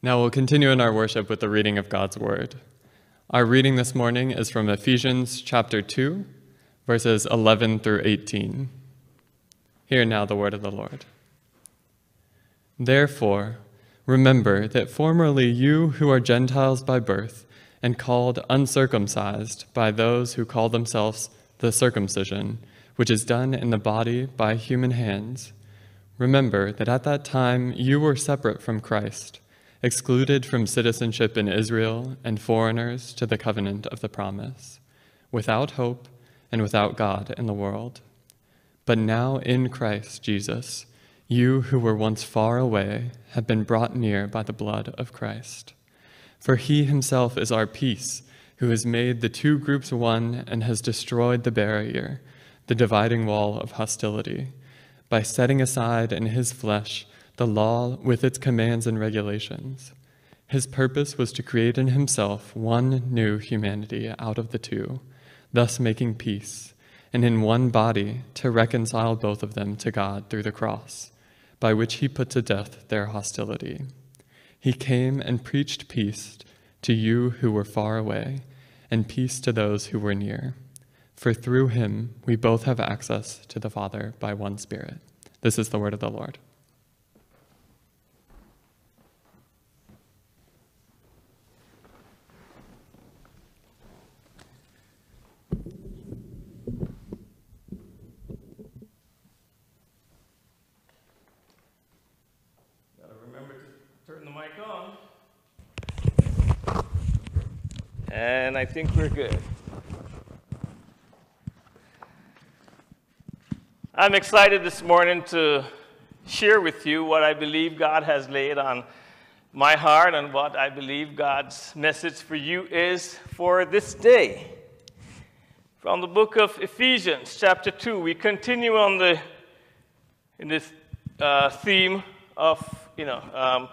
Now we'll continue in our worship with the reading of God's Word. Our reading this morning is from Ephesians chapter 2, verses 11 through 18. Hear now the word of the Lord. Therefore, remember that formerly you who are Gentiles by birth and called uncircumcised by those who call themselves the circumcision, which is done in the body by human hands, remember that at that time you were separate from Christ excluded from citizenship in Israel and foreigners to the covenant of the promise, without hope and without God in the world. But now in Christ Jesus, you who were once far away have been brought near by the blood of Christ. For he himself is our peace, who has made the two groups one and has destroyed the barrier, the dividing wall of hostility, by setting aside in his flesh the law with its commands and regulations. His purpose was to create in himself one new humanity out of the two, thus making peace, and in one body to reconcile both of them to God through the cross, by which he put to death their hostility. He came and preached peace to you who were far away, and peace to those who were near. For through him we both have access to the Father by one Spirit. This is the word of the Lord. And I think we're good. I'm excited this morning to share with you what I believe God has laid on my heart and what I believe God's message for you is for this day. From the book of Ephesians, chapter 2, we continue on the in this uh, theme of you know um,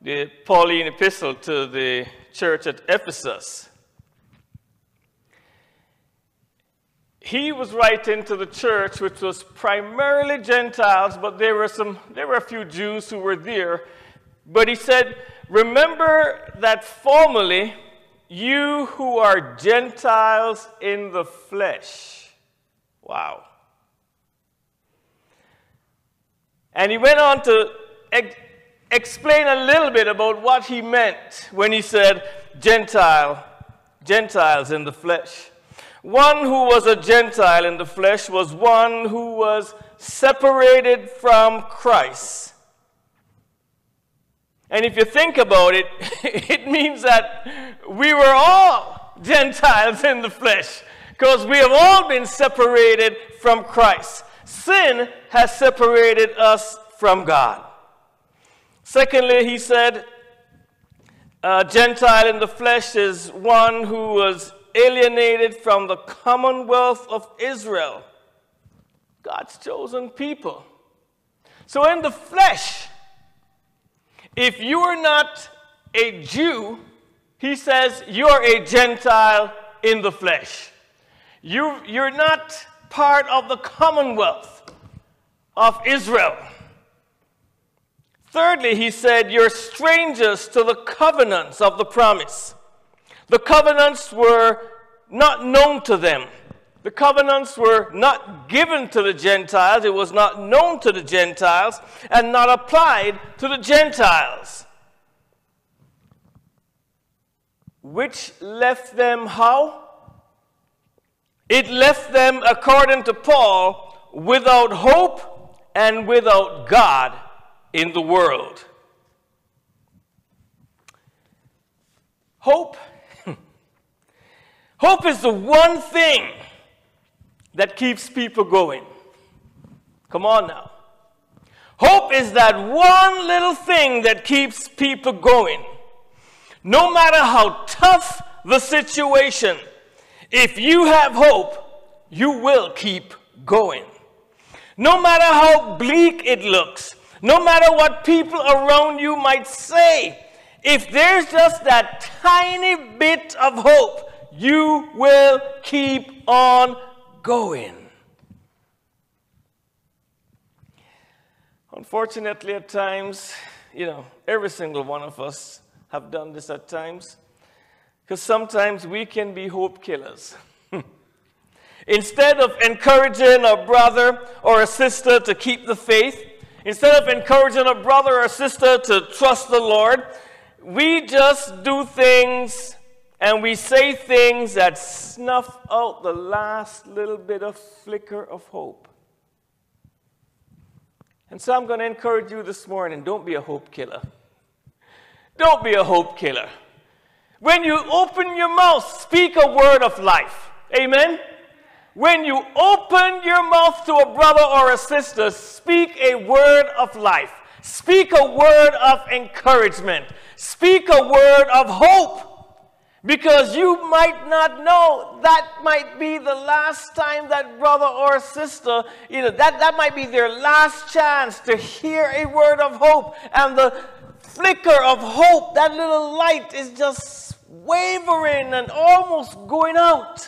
the Pauline epistle to the church at Ephesus. He was writing to the church, which was primarily Gentiles, but there were some, there were a few Jews who were there. But he said, Remember that formerly you who are Gentiles in the flesh. Wow. And he went on to ex explain a little bit about what he meant when he said Gentile, Gentiles in the flesh. One who was a Gentile in the flesh was one who was separated from Christ. And if you think about it, it means that we were all Gentiles in the flesh because we have all been separated from Christ. Sin has separated us from God. Secondly, he said, a Gentile in the flesh is one who was alienated from the commonwealth of Israel, God's chosen people. So, in the flesh, if you are not a Jew, he says you're a Gentile in the flesh. You, you're not part of the commonwealth of Israel. Thirdly, he said, You're strangers to the covenants of the promise. The covenants were not known to them. The covenants were not given to the Gentiles, it was not known to the Gentiles, and not applied to the Gentiles. Which left them how? It left them, according to Paul, without hope and without God in the world. Hope Hope is the one thing that keeps people going. Come on now. Hope is that one little thing that keeps people going. No matter how tough the situation, if you have hope, you will keep going. No matter how bleak it looks, no matter what people around you might say, if there's just that tiny bit of hope, you will keep on going. Unfortunately, at times, you know, every single one of us have done this at times. Because sometimes we can be hope killers. Instead of encouraging a brother or a sister to keep the faith, instead of encouraging a brother or sister to trust the Lord, we just do things and we say things that snuff out the last little bit of flicker of hope. And so I'm going to encourage you this morning don't be a hope killer. Don't be a hope killer. When you open your mouth, speak a word of life. Amen? When you open your mouth to a brother or a sister, speak a word of life. Speak a word of encouragement. Speak a word of hope. Because you might not know that might be the last time that brother or sister, you know, that, that might be their last chance to hear a word of hope. And the flicker of hope, that little light is just wavering and almost going out.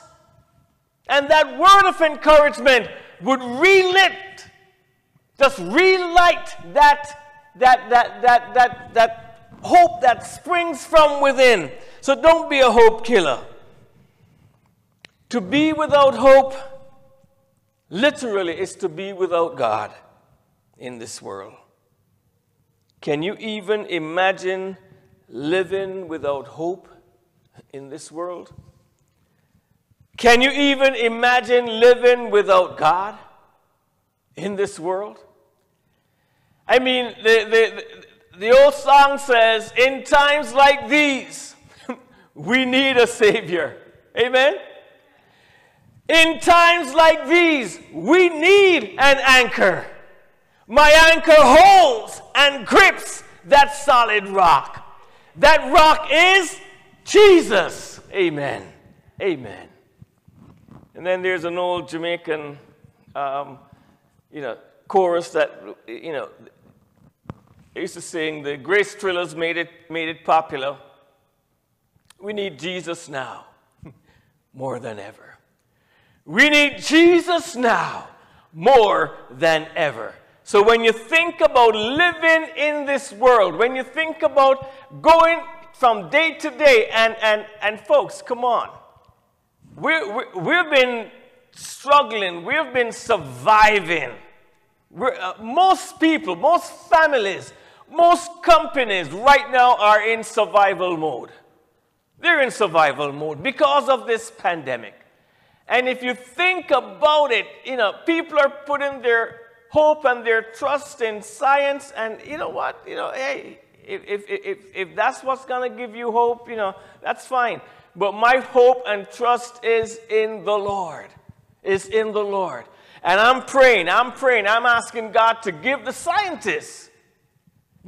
And that word of encouragement would relit, just relight that, that, that, that, that, that hope that springs from within. So don't be a hope killer. To be without hope literally is to be without God in this world. Can you even imagine living without hope in this world? Can you even imagine living without God in this world? I mean, the, the, the old song says, In times like these, we need a Savior. Amen? In times like these, we need an anchor. My anchor holds and grips that solid rock. That rock is Jesus. Amen. Amen. And then there's an old Jamaican, um, you know, chorus that, you know, they used to sing, the Grace Thrillers made it, made it popular. We need Jesus now more than ever. We need Jesus now more than ever. So when you think about living in this world, when you think about going from day to day, and, and, and folks, come on we we've been struggling, we've been surviving. Uh, most people, most families, most companies right now are in survival mode. They're in survival mode because of this pandemic. And if you think about it, you know, people are putting their hope and their trust in science, and you know what? You know, hey, if, if, if, if that's what's going to give you hope, you know, that's fine. But my hope and trust is in the Lord. Is in the Lord. And I'm praying, I'm praying, I'm asking God to give the scientists,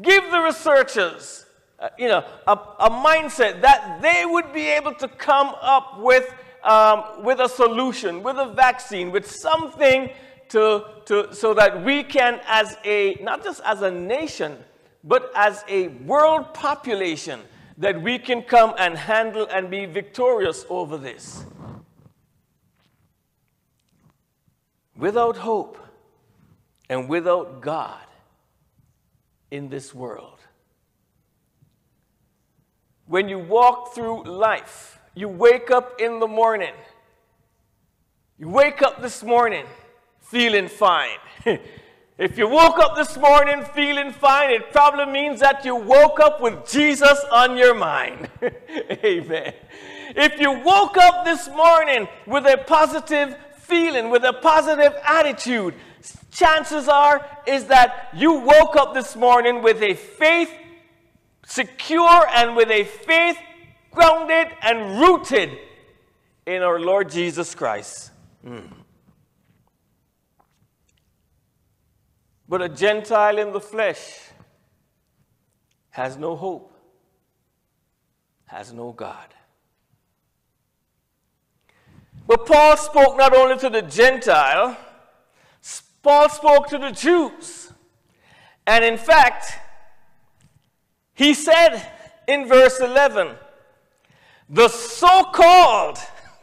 give the researchers, uh, you know, a, a, mindset that they would be able to come up with, um, with a solution, with a vaccine, with something to, to, so that we can, as a, not just as a nation, but as a world population, that we can come and handle and be victorious over this. Without hope and without God in this world. When you walk through life, you wake up in the morning. You wake up this morning feeling fine. If you woke up this morning feeling fine, it probably means that you woke up with Jesus on your mind. Amen. If you woke up this morning with a positive feeling, with a positive attitude, chances are is that you woke up this morning with a faith secure and with a faith grounded and rooted in our Lord Jesus Christ. Mm. But a Gentile in the flesh has no hope, has no God. But Paul spoke not only to the Gentile, Paul spoke to the Jews. And in fact, he said in verse 11, the so called,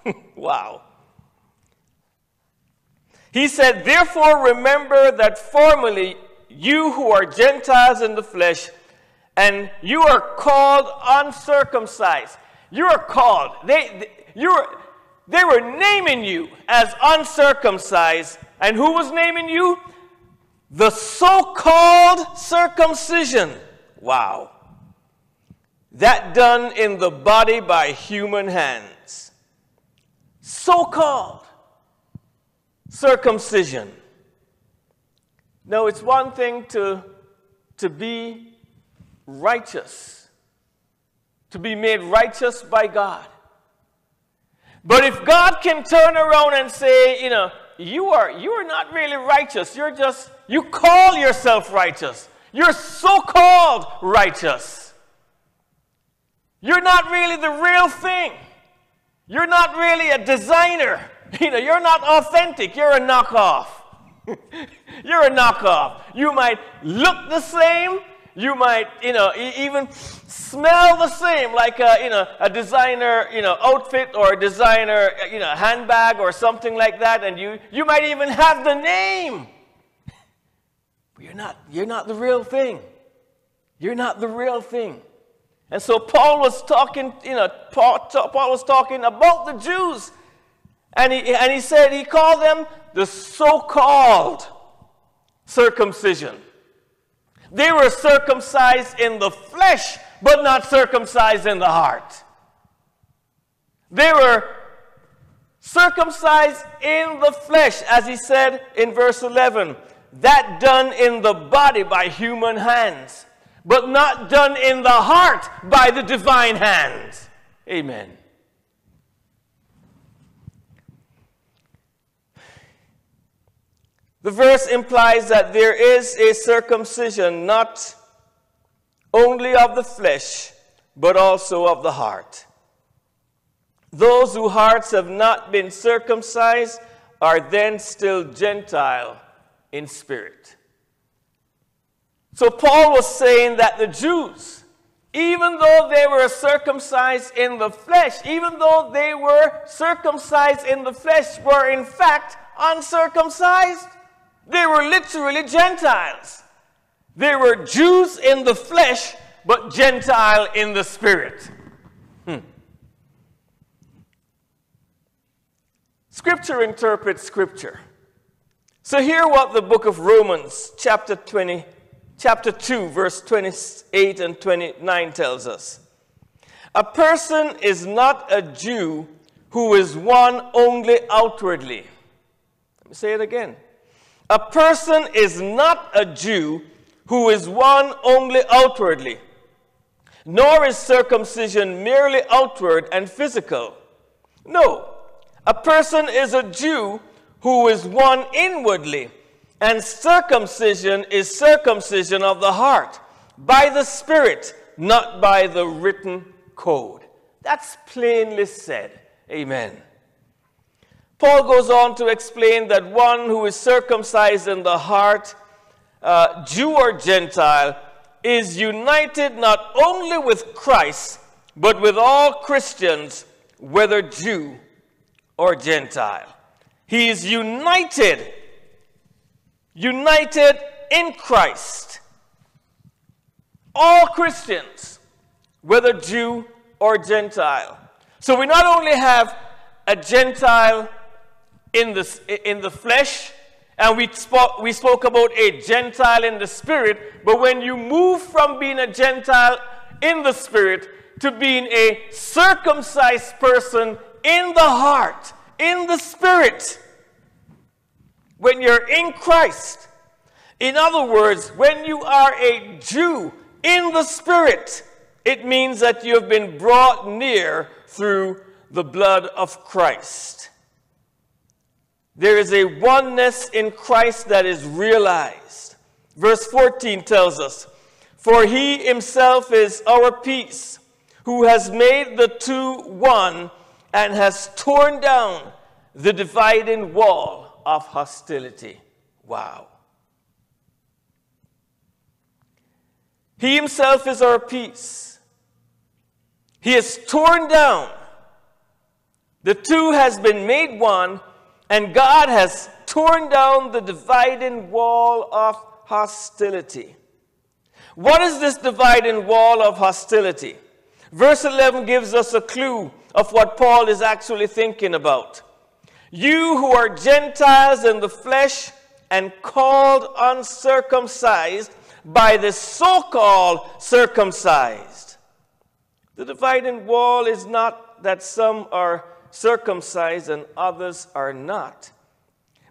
wow, he said, Therefore, remember that formerly you who are Gentiles in the flesh and you are called uncircumcised. You are called. They, they, you are, they were naming you as uncircumcised. And who was naming you? The so called circumcision. Wow. That done in the body by human hands. So called circumcision. No, it's one thing to, to be righteous, to be made righteous by God. But if God can turn around and say, you know, you are, you are not really righteous, you're just, you call yourself righteous. You're so called righteous. You're not really the real thing. You're not really a designer. You know, you're not authentic. You're a knockoff. you're a knockoff. You might look the same. You might, you know, even smell the same, like a, you know, a designer, you know, outfit or a designer, you know, handbag or something like that, and you, you might even have the name. But you're not, you're not the real thing. You're not the real thing. And so Paul was talking, you know, Paul, Paul was talking about the Jews and he, and he said, he called them the so called circumcision. They were circumcised in the flesh, but not circumcised in the heart. They were circumcised in the flesh, as he said in verse 11, that done in the body by human hands, but not done in the heart by the divine hands. Amen. The verse implies that there is a circumcision not only of the flesh, but also of the heart. Those whose hearts have not been circumcised are then still Gentile in spirit. So Paul was saying that the Jews, even though they were circumcised in the flesh, even though they were circumcised in the flesh, were in fact uncircumcised. They were literally Gentiles. They were Jews in the flesh, but Gentile in the spirit. Hmm. Scripture interprets Scripture. So hear what the book of Romans, chapter 20, chapter 2, verse 28 and 29 tells us. A person is not a Jew who is one only outwardly. Let me say it again. A person is not a Jew who is one only outwardly, nor is circumcision merely outward and physical. No, a person is a Jew who is one inwardly, and circumcision is circumcision of the heart, by the Spirit, not by the written code. That's plainly said. Amen. Paul goes on to explain that one who is circumcised in the heart, uh, Jew or Gentile, is united not only with Christ, but with all Christians, whether Jew or Gentile. He is united, united in Christ. All Christians, whether Jew or Gentile. So we not only have a Gentile in the, in the flesh, and we spoke, we spoke about a Gentile in the spirit. But when you move from being a Gentile in the spirit to being a circumcised person in the heart, in the spirit, when you're in Christ, in other words, when you are a Jew in the spirit, it means that you have been brought near through the blood of Christ. There is a oneness in Christ that is realized. Verse 14 tells us, For he himself is our peace, who has made the two one and has torn down the dividing wall of hostility. Wow. He himself is our peace. He has torn down. The two has been made one and God has torn down the dividing wall of hostility. What is this dividing wall of hostility? Verse 11 gives us a clue of what Paul is actually thinking about. You who are Gentiles in the flesh and called uncircumcised by the so called circumcised. The dividing wall is not that some are circumcised and others are not.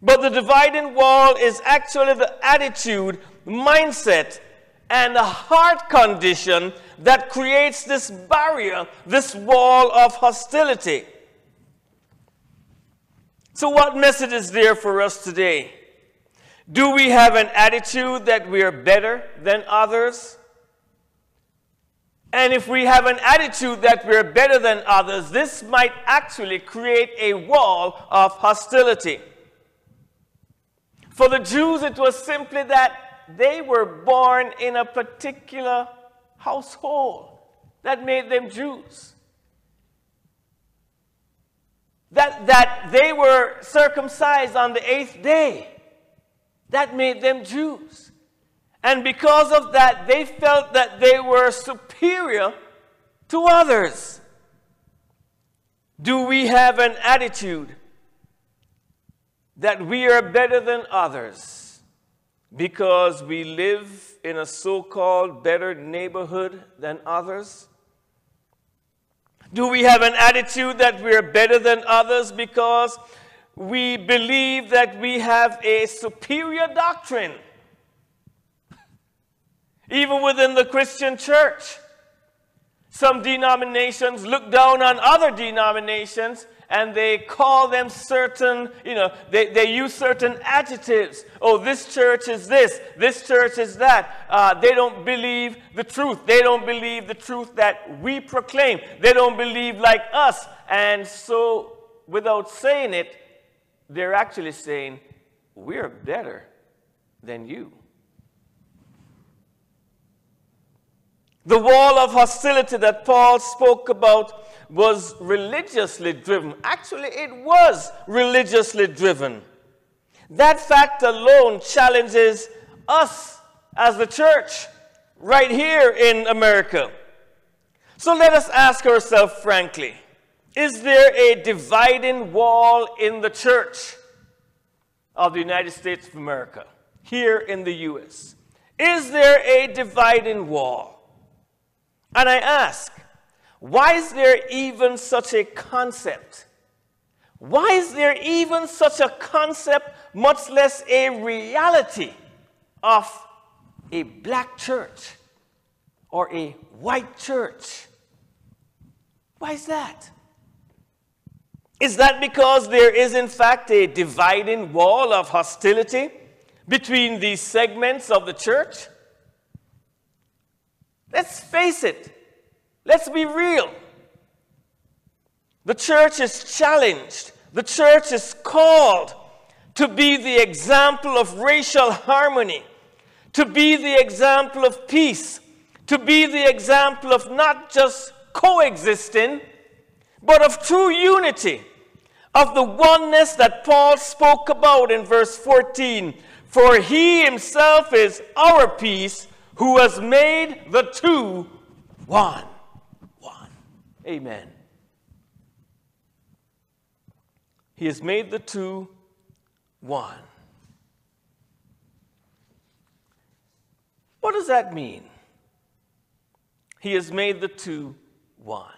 But the dividing wall is actually the attitude, mindset, and a heart condition that creates this barrier, this wall of hostility. So, what message is there for us today? Do we have an attitude that we are better than others? And if we have an attitude that we're better than others, this might actually create a wall of hostility. For the Jews, it was simply that they were born in a particular household that made them Jews. That, that they were circumcised on the eighth day. That made them Jews. And because of that, they felt that they were superior to others. Do we have an attitude that we are better than others because we live in a so called better neighborhood than others? Do we have an attitude that we are better than others because we believe that we have a superior doctrine? Even within the Christian church, some denominations look down on other denominations and they call them certain, you know, they, they use certain adjectives. Oh, this church is this, this church is that. Uh, they don't believe the truth. They don't believe the truth that we proclaim. They don't believe like us. And so, without saying it, they're actually saying, we're better than you. The wall of hostility that Paul spoke about was religiously driven. Actually, it was religiously driven. That fact alone challenges us as the church right here in America. So let us ask ourselves frankly is there a dividing wall in the church of the United States of America, here in the U.S.? Is there a dividing wall? And I ask, why is there even such a concept? Why is there even such a concept, much less a reality, of a black church or a white church? Why is that? Is that because there is, in fact, a dividing wall of hostility between these segments of the church? Let's face it. Let's be real. The church is challenged. The church is called to be the example of racial harmony, to be the example of peace, to be the example of not just coexisting, but of true unity, of the oneness that Paul spoke about in verse 14. For he himself is our peace who has made the two one. Amen. He has made the two one. What does that mean? He has made the two one.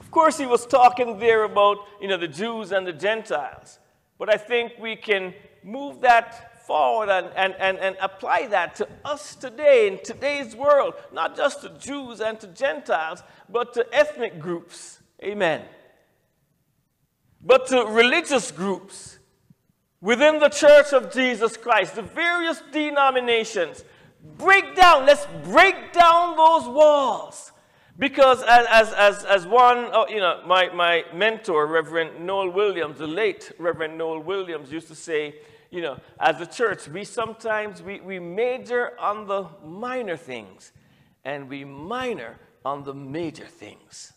Of course, he was talking there about you know, the Jews and the Gentiles. But I think we can move that forward and, and, and, and apply that to us today in today's world, not just to Jews and to Gentiles, but to ethnic groups. Amen. But to religious groups within the church of Jesus Christ, the various denominations. Break down, let's break down those walls. Because as, as, as, as one, oh, you know, my, my mentor, Reverend Noel Williams, the late Reverend Noel Williams, used to say, you know, as a church, we sometimes we, we major on the minor things and we minor on the major things.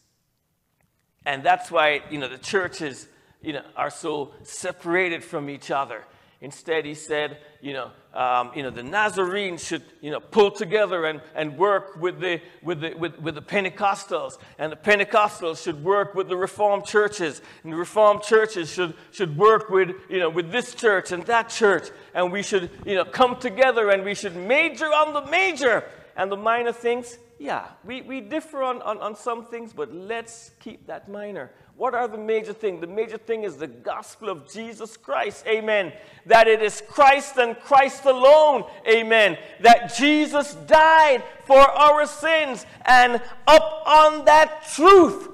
And that's why, you know, the churches, you know, are so separated from each other. Instead, he said, you know, um, you know, the Nazarenes should, you know, pull together and, and work with the, with, the, with, with the Pentecostals. And the Pentecostals should work with the Reformed churches. And the Reformed churches should, should work with, you know, with this church and that church. And we should, you know, come together and we should major on the major. And the minor things, yeah, we, we differ on, on, on some things, but let's keep that minor. What are the major things? The major thing is the gospel of Jesus Christ. Amen. That it is Christ and Christ alone. Amen. That Jesus died for our sins and up on that truth.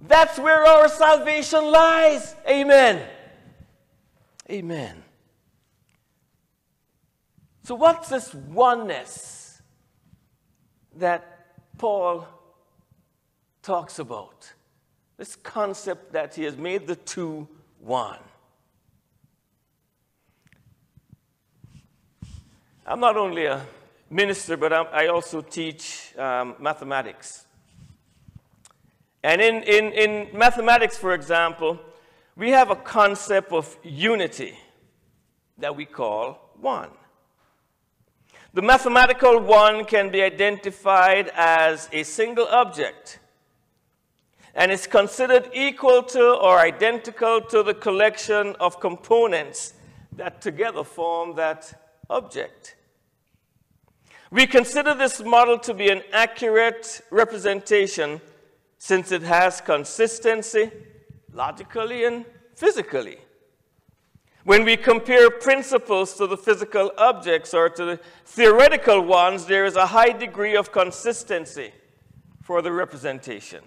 That's where our salvation lies. Amen. Amen. So, what's this oneness that Paul talks about? This concept that he has made the two one. I'm not only a minister, but I'm, i also teach um, mathematics. And in, in, in mathematics, for example, we have a concept of unity that we call one. The mathematical one can be identified as a single object and is considered equal to or identical to the collection of components that together form that object. We consider this model to be an accurate representation since it has consistency logically and physically. When we compare principles to the physical objects or to the theoretical ones, there is a high degree of consistency for the representation.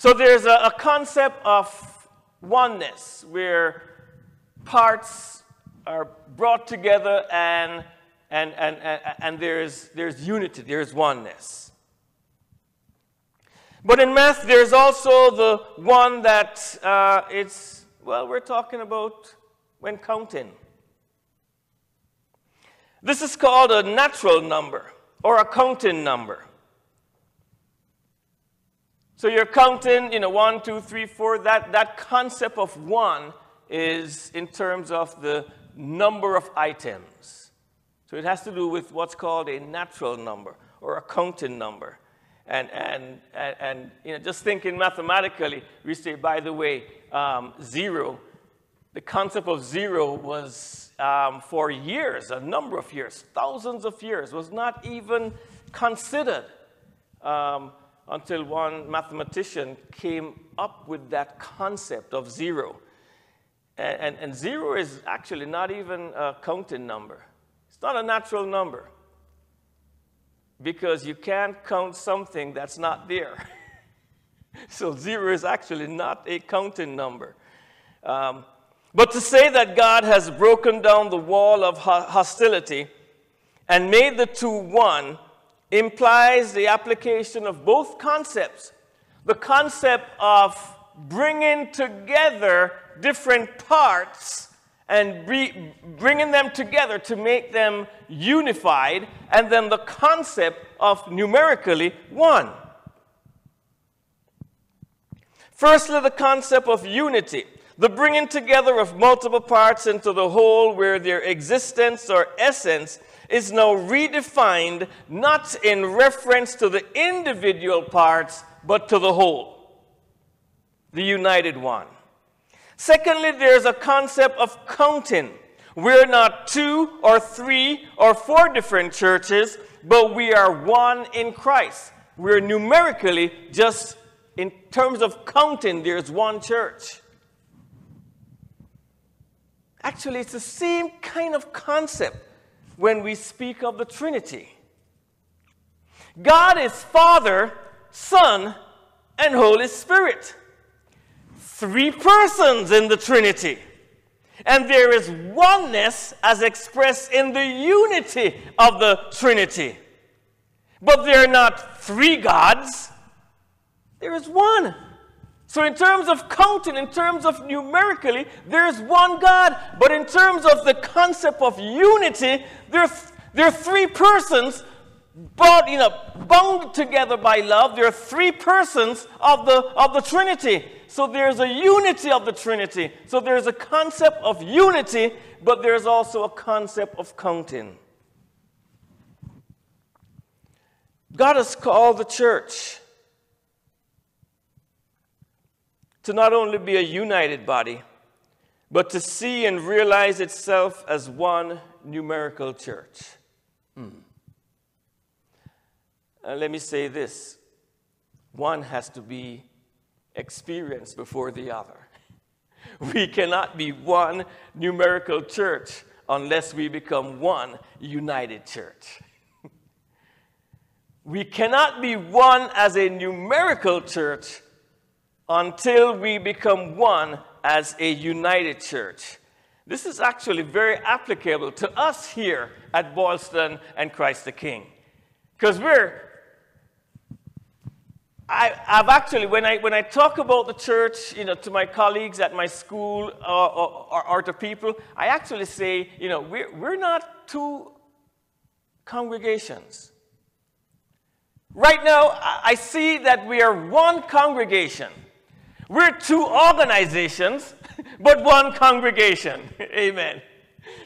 So there's a, a concept of oneness where parts are brought together and, and, and, and, and there's, there's unity, there's oneness. But in math, there's also the one that uh, it's, well, we're talking about when counting. This is called a natural number or a counting number. So you're counting, you know, one, two, three, four. That, that concept of one is in terms of the number of items. So it has to do with what's called a natural number or a counting number. And, and, and, and you know, just thinking mathematically, we say, by the way, um, zero, the concept of zero was um, for years, a number of years, thousands of years, was not even considered. Um, until one mathematician came up with that concept of zero. And, and, and, zero is actually not even a counting number. It's not a natural number because you can't count something that's not there. so zero is actually not a counting number. Um, but to say that God has broken down the wall of hostility and made the two one implies the application of both concepts the concept of bringing together different parts and bringing them together to make them unified, and then the concept of numerically one. Firstly, the concept of unity, the bringing together of multiple parts into the whole where their existence or essence is now redefined not in reference to the individual parts, but to the whole, the united one. Secondly, there's a concept of counting. We're not two or three or four different churches, but we are one in Christ. We're numerically just in terms of counting, there's one church. Actually, it's the same kind of concept when we speak of the Trinity. God is Father, Son, and Holy Spirit. Three persons in the Trinity. And there is oneness as expressed in the unity of the Trinity. But there are not three gods, there is one. So, in terms of counting, in terms of numerically, there's one God. But in terms of the concept of unity, there are, there are three persons bound, you know, bound together by love. There are three persons of the, of the Trinity. So there's a unity of the Trinity. So there's a concept of unity, but there's also a concept of counting. God has called the church to not only be a united body, but to see and realize itself as one numerical church. Hmm. Let me say this one has to be experienced before the other. We cannot be one numerical church unless we become one united church. we cannot be one as a numerical church until we become one as a united church. This is actually very applicable to us here at Boylston and Christ the King. Because we're I, have actually, when I, when I talk about the church, you know, to my colleagues at my school uh, or, or, or to people, I actually say, you know, we're, we're not two congregations. Right now, I see that we are one congregation. We're two organizations, but one congregation. Amen.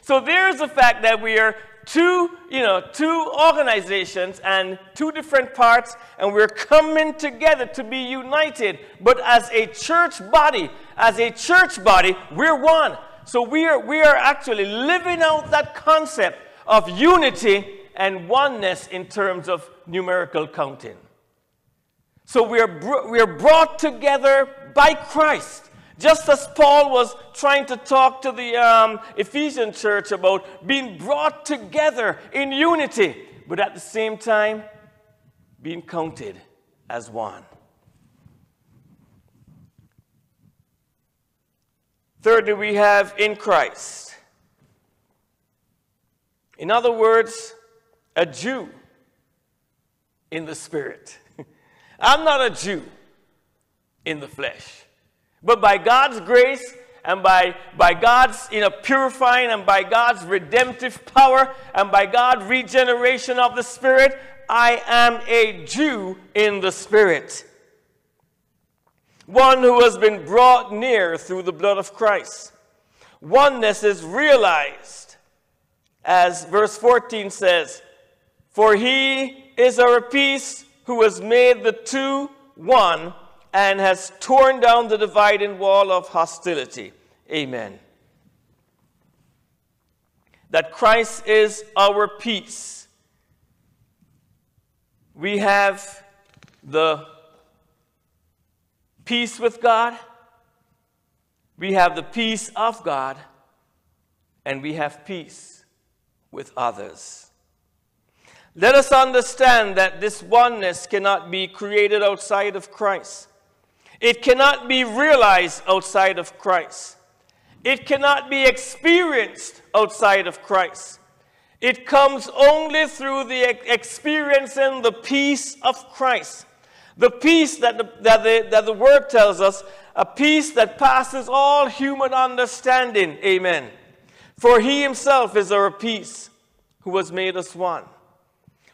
So there's the fact that we are two, you know, two organizations and two different parts, and we're coming together to be united. But as a church body, as a church body, we're one. So we are, we are actually living out that concept of unity and oneness in terms of numerical counting. So we are, we are brought together by Christ. Just as Paul was trying to talk to the um, Ephesian church about being brought together in unity, but at the same time, being counted as one. Thirdly, we have in Christ. In other words, a Jew in the spirit. I'm not a Jew in the flesh. But by God's grace and by, by God's you know, purifying and by God's redemptive power and by God's regeneration of the Spirit, I am a Jew in the Spirit. One who has been brought near through the blood of Christ. Oneness is realized, as verse 14 says, For he is our peace who has made the two one and has torn down the dividing wall of hostility. Amen. That Christ is our peace. We have the peace with God, we have the peace of God, and we have peace with others. Let us understand that this oneness cannot be created outside of Christ. It cannot be realized outside of Christ. It cannot be experienced outside of Christ. It comes only through the experiencing the peace of Christ. The peace that the, that, the, that the word tells us, a peace that passes all human understanding. Amen. For he himself is our peace, who has made us one.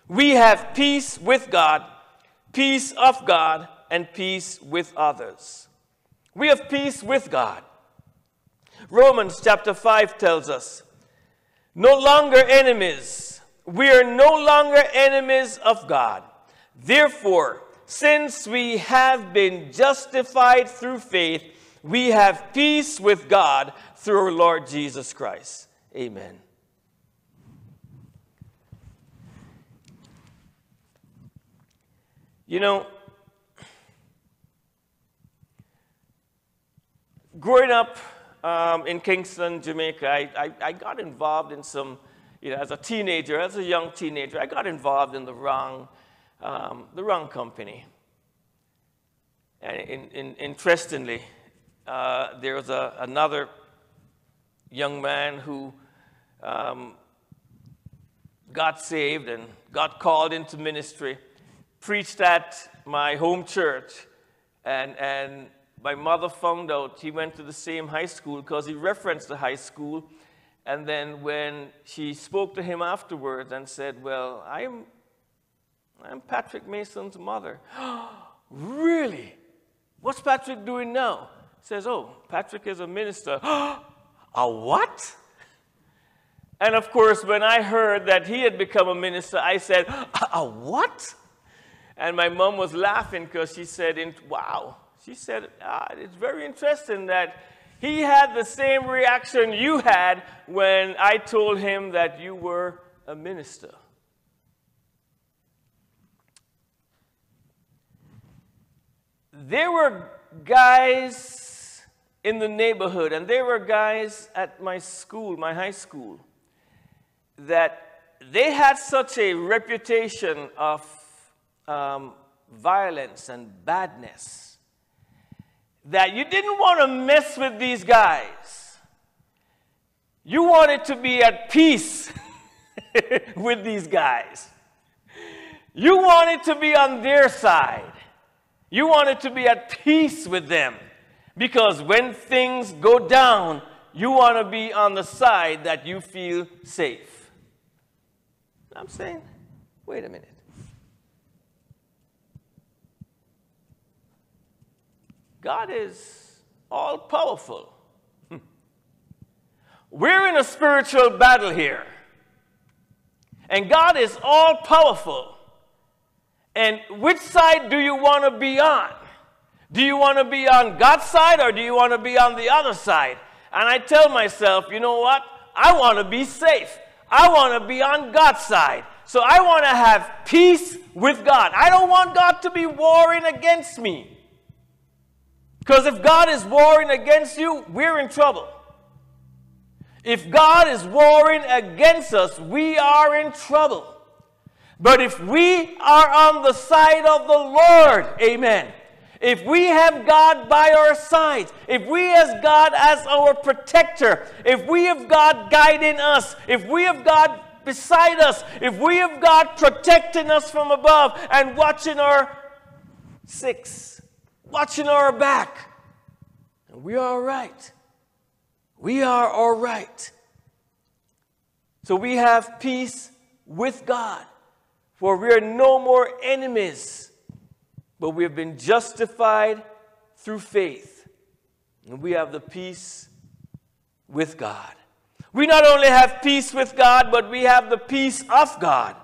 We have peace with God, peace of God, and peace with others. We have peace with God. Romans chapter 5 tells us, no longer enemies. We are no longer enemies of God. Therefore, since we have been justified through faith, we have peace with God through our Lord Jesus Christ. Amen. You know, growing up um, in Kingston, Jamaica, I, I, I, got involved in some, you know, as a teenager, as a young teenager, I got involved in the wrong, um, the wrong company. And in, in, interestingly, uh, there was a, another young man who um, got saved and got called into ministry, preached at my home church, and, and my mother found out he went to the same high school because he referenced the high school. And then when she spoke to him afterwards and said, Well, I'm, I'm Patrick Mason's mother. really? What's Patrick doing now? says, Oh, Patrick is a minister. a what? And of course, when I heard that he had become a minister, I said, A what? And my mom was laughing because she said, Wow. She said, ah, It's very interesting that he had the same reaction you had when I told him that you were a minister. There were guys in the neighborhood, and there were guys at my school, my high school, that they had such a reputation of um, violence and badness that you didn't want to mess with these guys. You wanted to be at peace with these guys. You wanted to be on their side. You wanted to be at peace with them. Because when things go down, you want to be on the side that you feel safe. I'm saying, wait a minute. God is all powerful. We're in a spiritual battle here. And God is all powerful. And which side do you want to be on? Do you want to be on God's side or do you want to be on the other side? And I tell myself, you know what? I want to be safe. I want to be on God's side. So I want to have peace with God. I don't want God to be warring against me. Because if God is warring against you, we're in trouble. If God is warring against us, we are in trouble. But if we are on the side of the Lord, amen. If we have God by our side, if we have God as our protector, if we have God guiding us, if we have God beside us, if we have God protecting us from above and watching our six, watching our back, And we are all right. We are all right. So we have peace with God, for we are no more enemies, but we have been justified through faith. And we have the peace with God. We not only have peace with God, but we have the peace of God.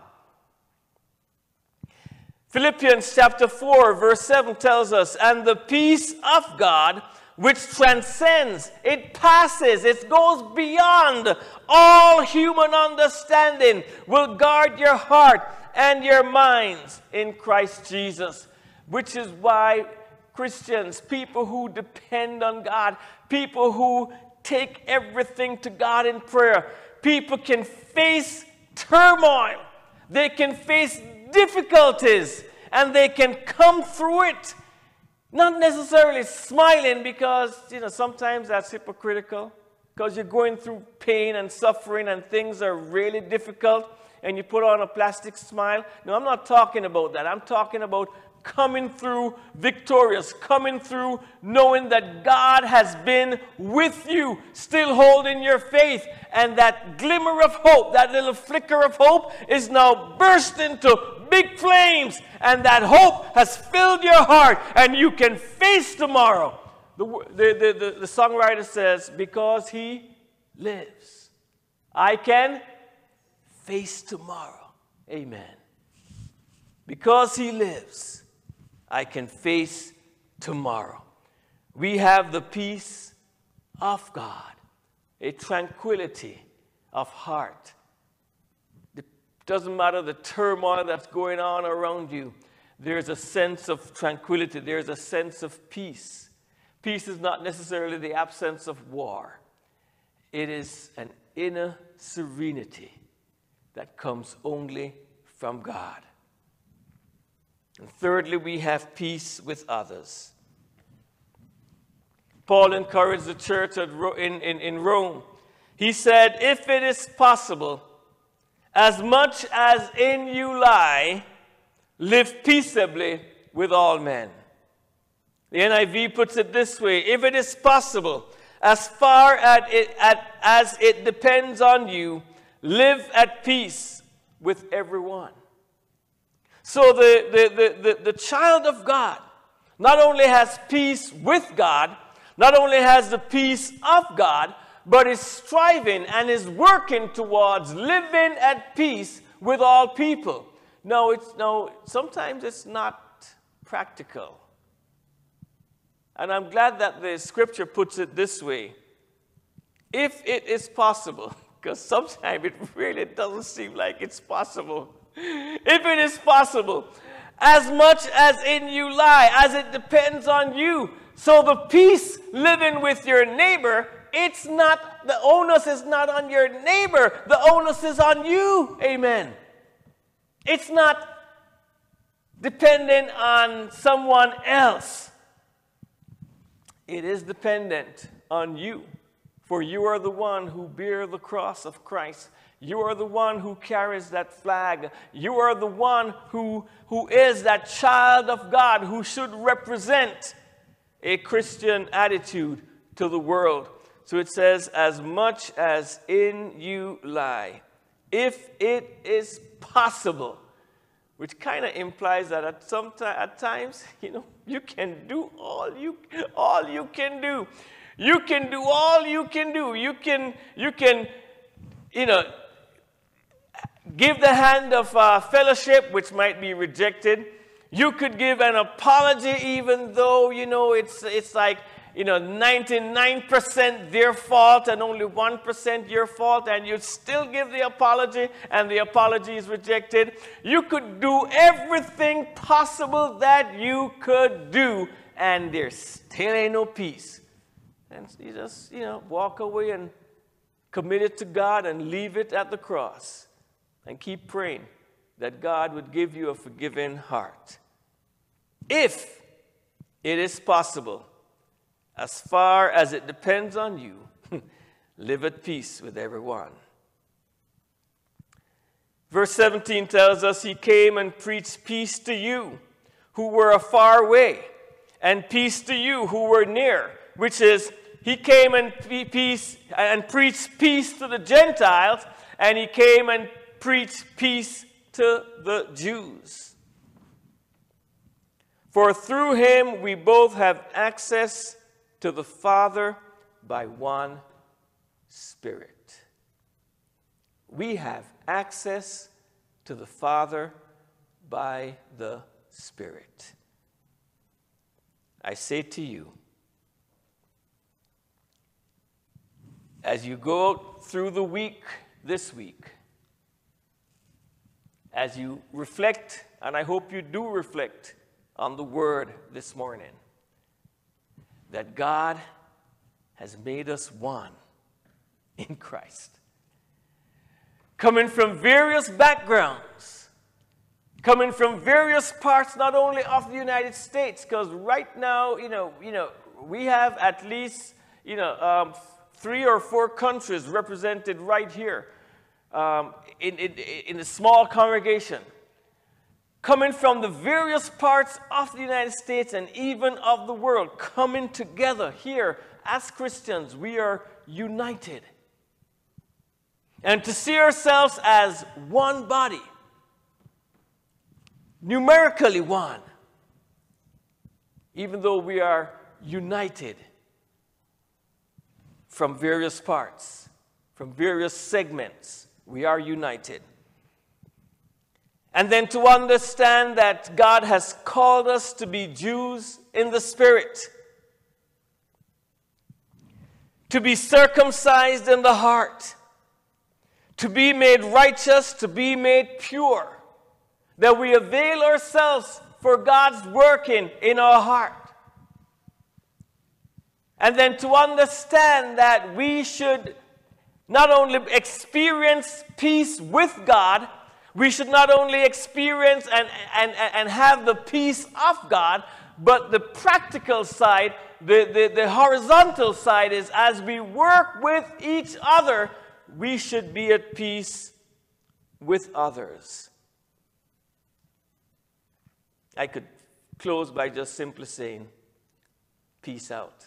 Philippians chapter 4, verse 7 tells us, And the peace of God which transcends, it passes, it goes beyond all human understanding, will guard your heart and your minds in Christ Jesus. Which is why Christians, people who depend on God, people who take everything to God in prayer, people can face turmoil, they can face difficulties, and they can come through it not necessarily smiling because, you know, sometimes that's hypocritical because you're going through pain and suffering and things are really difficult and you put on a plastic smile. No, I'm not talking about that. I'm talking about coming through victorious, coming through knowing that God has been with you, still holding your faith. And that glimmer of hope, that little flicker of hope, is now burst into big flames, and that hope has filled your heart, and you can face tomorrow. The, the, the, the, songwriter says, Because he lives, I can face tomorrow. Amen. Because he lives, I can face tomorrow. We have the peace of God, a tranquility of heart It doesn't matter the turmoil that's going on around you, there's a sense of tranquility, there's a sense of peace. Peace is not necessarily the absence of war, it is an inner serenity that comes only from God. And thirdly, we have peace with others. Paul encouraged the church in, in, in Rome. He said, If it is possible, as much as in you lie, live peaceably with all men. The NIV puts it this way if it is possible, as far as it, as it depends on you, live at peace with everyone. So the, the, the, the, the child of God, not only has peace with God, not only has the peace of God, but is striving and is working towards living at peace with all people. No, it's no, sometimes it's not practical. And I'm glad that the scripture puts it this way. If it is possible, because sometimes it really doesn't seem like it's possible. If it is possible, as much as in you lie, as it depends on you. So the peace living with your neighbor, it's not, the onus is not on your neighbor, the onus is on you. Amen. It's not dependent on someone else. It is dependent on you, for you are the one who bear the cross of Christ. You are the one who carries that flag. You are the one who, who is that child of God who should represent a Christian attitude to the world. So it says, as much as in you lie, if it is possible, which kind of implies that at some at times, you know, you can do all you all you can do. You can do all you can do. You can you can you know give the hand of uh, fellowship, which might be rejected. You could give an apology, even though you know it's it's like you know, 99% their fault and only 1% your fault, and you still give the apology and the apology is rejected. You could do everything possible that you could do, and there still ain't no peace. And you just, you know, walk away and commit it to God and leave it at the cross and keep praying that God would give you a forgiving heart. If it is possible as far as it depends on you, live at peace with everyone. Verse 17 tells us he came and preached peace to you who were afar away, and peace to you who were near, which is he came and peace and preached peace to the Gentiles, and he came and preached peace to the Jews. For through him we both have access to the Father by one Spirit. We have access to the Father by the Spirit. I say to you, as you go through the week this week, as you reflect, and I hope you do reflect on the Word this morning, that God has made us one in Christ. Coming from various backgrounds, coming from various parts not only of the United States, because right now, you know, you know, we have at least, you know, um, three or four countries represented right here um, in, in, in a small congregation coming from the various parts of the United States and even of the world, coming together here as Christians. We are united. And to see ourselves as one body, numerically one, even though we are united from various parts, from various segments, we are united. And then to understand that God has called us to be Jews in the Spirit, to be circumcised in the heart, to be made righteous, to be made pure, that we avail ourselves for God's working in our heart. And then to understand that we should not only experience peace with God, we should not only experience and, and, and have the peace of God, but the practical side, the, the, the horizontal side is as we work with each other, we should be at peace with others. I could close by just simply saying, Peace out.